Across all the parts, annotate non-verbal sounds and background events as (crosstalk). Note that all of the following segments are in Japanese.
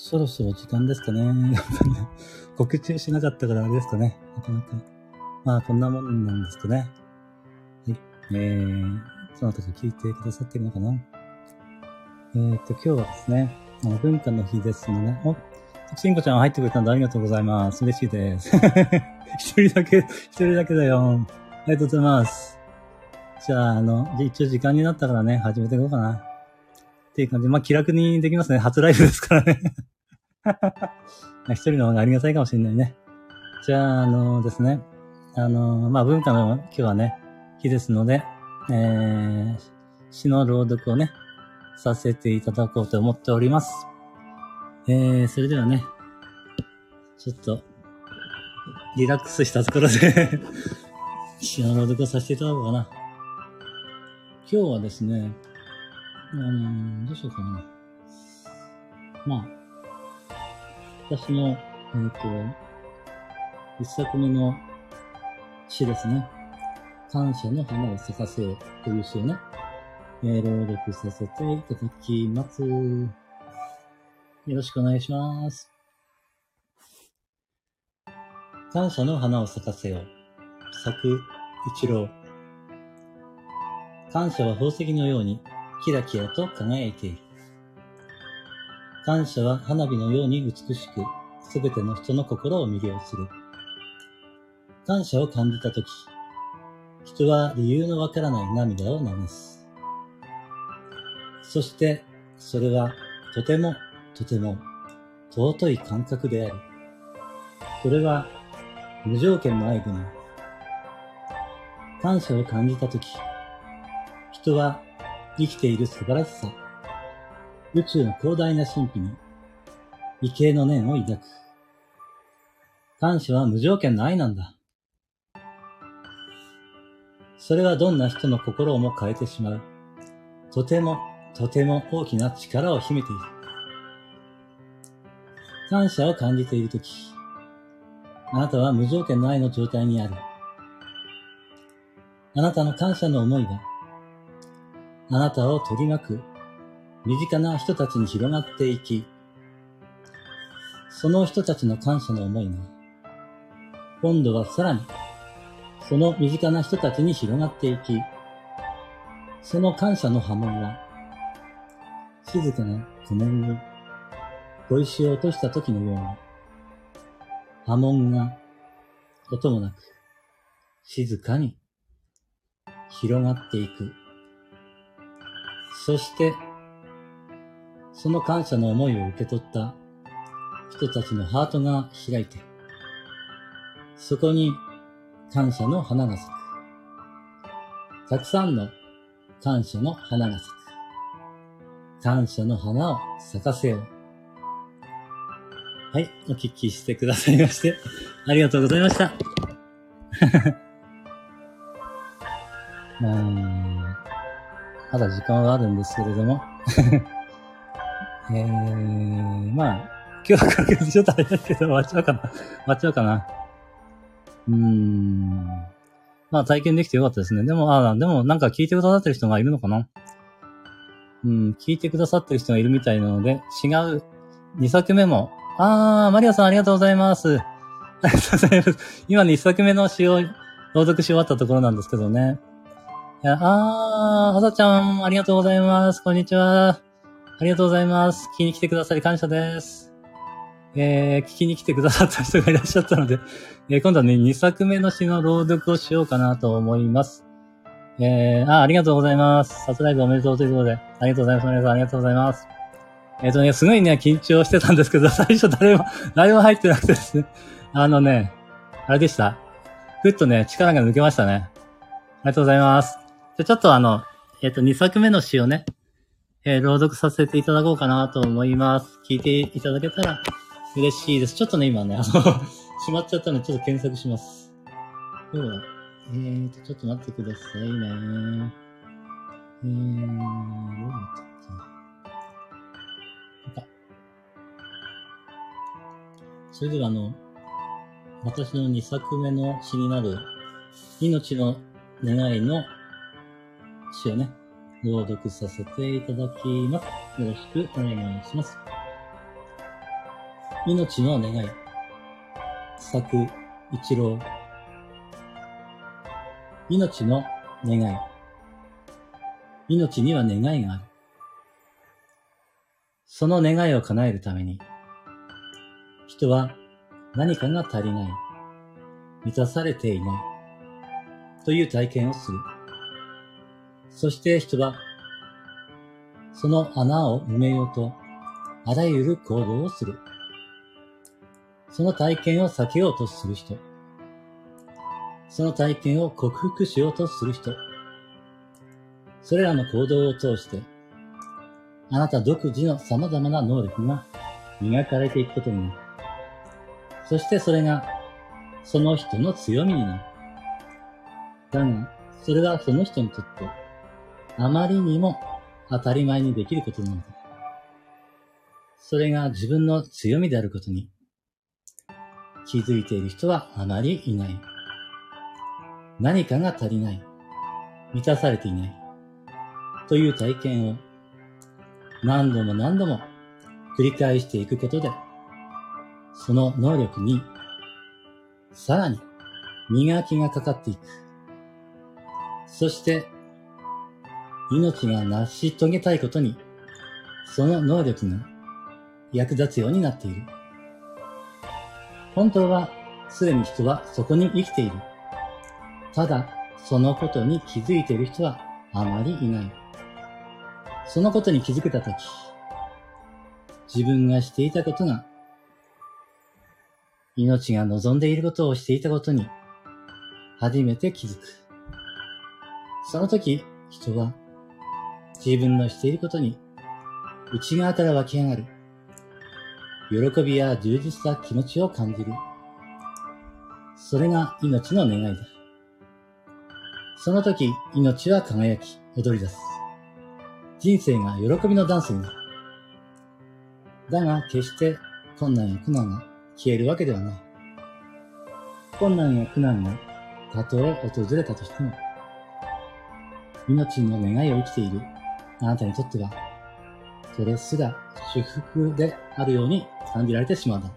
そろそろ時間ですかね。(laughs) 告知しなかったからあれですかね。なかなか。まあ、こんなもんなんですかね。はい。えー、その時聞いてくださってるのかな。えー、っと、今日はですね、あの、文化の日ですので、ねお、しんこちゃん入ってくれたんでありがとうございます。嬉しいです。(laughs) 一人だけ、一人だけだよ。ありがとうございます。じゃあ、あの、一応時間になったからね、始めていこうかな。っていう感じ。まあ、気楽にできますね。初ライブですからね。(laughs) 一人の方がありがたいかもしれないね。じゃあ、あのですね。あの、まあ、文化の今日はね、日ですので、えー、詩の朗読をね、させていただこうと思っております。えー、それではね、ちょっと、リラックスしたところで (laughs) 詩の朗読をさせていただこうかな。今日はですね、あのどうしようかな。まあ、私の、えっ、ー、と、一作目の詩ですね。感謝の花を咲かせよという詩をね、えー、朗読させていただきます。よろしくお願いします。感謝の花を咲かせよ。作一郎。感謝は宝石のようにキラキラと輝いている。感謝は花火のように美しく、すべての人の心を魅了する。感謝を感じたとき、人は理由のわからない涙を流す。そして、それはとてもとても尊い感覚である。それは無条件の愛でも感謝を感じたとき、人は生きている素晴らしさ、宇宙の広大な神秘に、畏敬の念を抱く。感謝は無条件の愛なんだ。それはどんな人の心をも変えてしまう。とても、とても大きな力を秘めている。感謝を感じているとき、あなたは無条件の愛の状態にある。あなたの感謝の思いがあなたを取り巻く身近な人たちに広がっていき、その人たちの感謝の思いが、今度はさらに、その身近な人たちに広がっていき、その感謝の波紋は、静かな湖面を恋しようとした時のように、波紋が音もなく、静かに広がっていく。そして、その感謝の思いを受け取った人たちのハートが開いて、そこに感謝の花が咲く。たくさんの感謝の花が咲く。感謝の花を咲かせよう。はい、お聞きしてくださいまして、(laughs) ありがとうございました。(laughs) うんまだ時間はあるんですけれども (laughs) えー、まあ、今日はかけちょっとあれだけど、終わっちゃうかな。終わっちゃうかな。うーん。まあ体験できてよかったですね。でも、ああ、でもなんか聞いてくださってる人がいるのかなうん、聞いてくださってる人がいるみたいなので、違う2作目も、あー、マリアさんありがとうございます。ありがとうございます。今ね、1作目の詩を朗読し終わったところなんですけどね。あー、あさちゃん、ありがとうございます。こんにちは。ありがとうございます。聞きに来てくださり感謝です。えー、聞きに来てくださった人がいらっしゃったので、(laughs) えー、今度はね、2作目の詩の朗読をしようかなと思います。えー、あ、ありがとうございます。サプライズおめでとうということで、ありがとうございます。皆さんありがとうございます。えっ、ー、とね、すごいね、緊張してたんですけど、最初誰も、(laughs) 誰も入ってなくてですね、あのね、あれでした。ふっとね、力が抜けましたね。ありがとうございます。じゃ、ちょっとあの、えっ、ー、と、2作目の詩をね、えー、朗読させていただこうかなと思います。聞いていただけたら嬉しいです。ちょっとね、今ね、あの (laughs) しまっちゃったので、ちょっと検索します。では、えーと、ちょっと待ってくださいね。えー、どうだったっけ？それでは、あの、私の2作目の詩になる、命の願いの詩をね、朗読させていただきます。よろしくお願いします。命の願い。作一郎。命の願い。命には願いがある。その願いを叶えるために、人は何かが足りない、満たされていない、という体験をする。そして人は、その穴を埋めようと、あらゆる行動をする。その体験を避けようとする人。その体験を克服しようとする人。それらの行動を通して、あなた独自の様々な能力が磨かれていくことになる。そしてそれが、その人の強みになる。だが、それはその人にとって、あまりにも当たり前にできることなのだ。それが自分の強みであることに気づいている人はあまりいない。何かが足りない。満たされていない。という体験を何度も何度も繰り返していくことで、その能力にさらに磨きがかかっていく。そして、命が成し遂げたいことに、その能力が役立つようになっている。本当は、すでに人はそこに生きている。ただ、そのことに気づいている人はあまりいない。そのことに気づけたとき、自分がしていたことが、命が望んでいることをしていたことに、初めて気づく。その時、人は、自分のしていることに、内側から湧き上がる。喜びや充実した気持ちを感じる。それが命の願いだ。その時、命は輝き、踊り出す。人生が喜びのダンスになる。だが、決して困難や苦難が消えるわけではない。困難や苦難がたとえ訪れたとしても、命の願いを生きているあなたにとっては、それすら祝福であるように感じられてしまうだ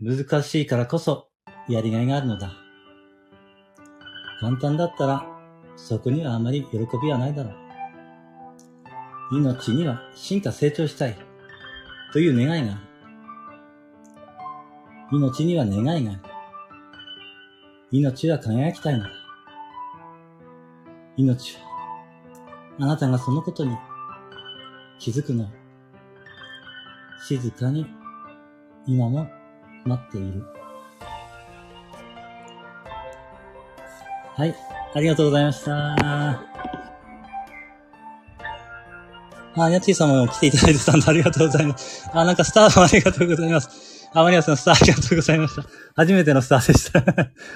難しいからこそやりがいがあるのだ。簡単だったらそこにはあまり喜びはないだろう。命には進化成長したいという願いがある。命には願いがある。命は輝きたいのだ。命、あなたがそのことに気づくの。静かに今も待っている。はい。ありがとうございました。あ、やちーさんも来ていただいてたんでありがとうございます。あ、なんかスターもありがとうございます。あ、マリアさんスターありがとうございました。初めてのスターでした。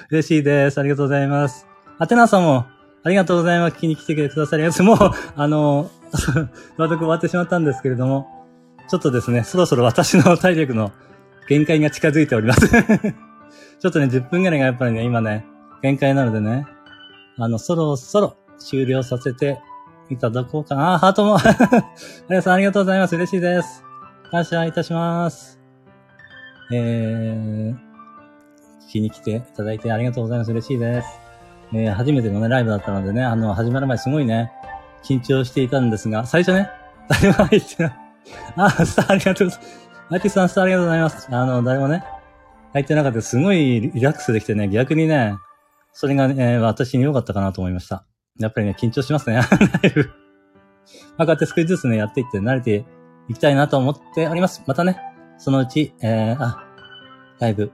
嬉しいです。ありがとうございます。アテナさんもありがとうございます。聞きに来てくださります。もう、あの、(laughs) 朗読終わってしまったんですけれども、ちょっとですね、そろそろ私の体力の限界が近づいております (laughs) ちょっとね、10分ぐらいがやっぱりね、今ね、限界なのでね、あの、そろそろ終了させていただこうかな。あ、ハートも皆さんありがとうございます。嬉しいです。感謝いたします。えー、聞きに来ていただいてありがとうございます。嬉しいです。えー、初めてのね、ライブだったのでね、あの、始まる前すごいね、緊張していたんですが、最初ね、誰も入ってない。あ、スターありがとうございます。マキさん、スターありがとうございます。あの、誰もね、入ってなかったすごいリラックスできてね、逆にね、それがね、私に良かったかなと思いました。やっぱりね、緊張しますね、(laughs) ライブ。まあ、こうやって少しずつね、やっていって慣れていきたいなと思っております。またね、そのうち、えー、あ、ライブ、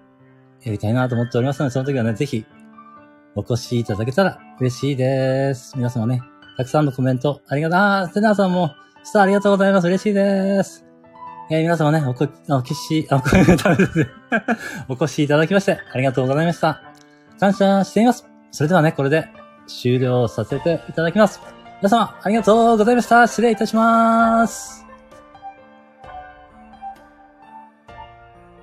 やりたいなと思っておりますので、その時はね、ぜひ、お越しいただけたら嬉しいです。皆様ね、たくさんのコメントありがとう。あー、セナさんも、スターありがとうございます。嬉しいです。えー、皆様ね、おこ、おきし、あ、これダメです。(laughs) お越しいただきまして、ありがとうございました。感謝しています。それではね、これで終了させていただきます。皆様、ありがとうございました。失礼いたします。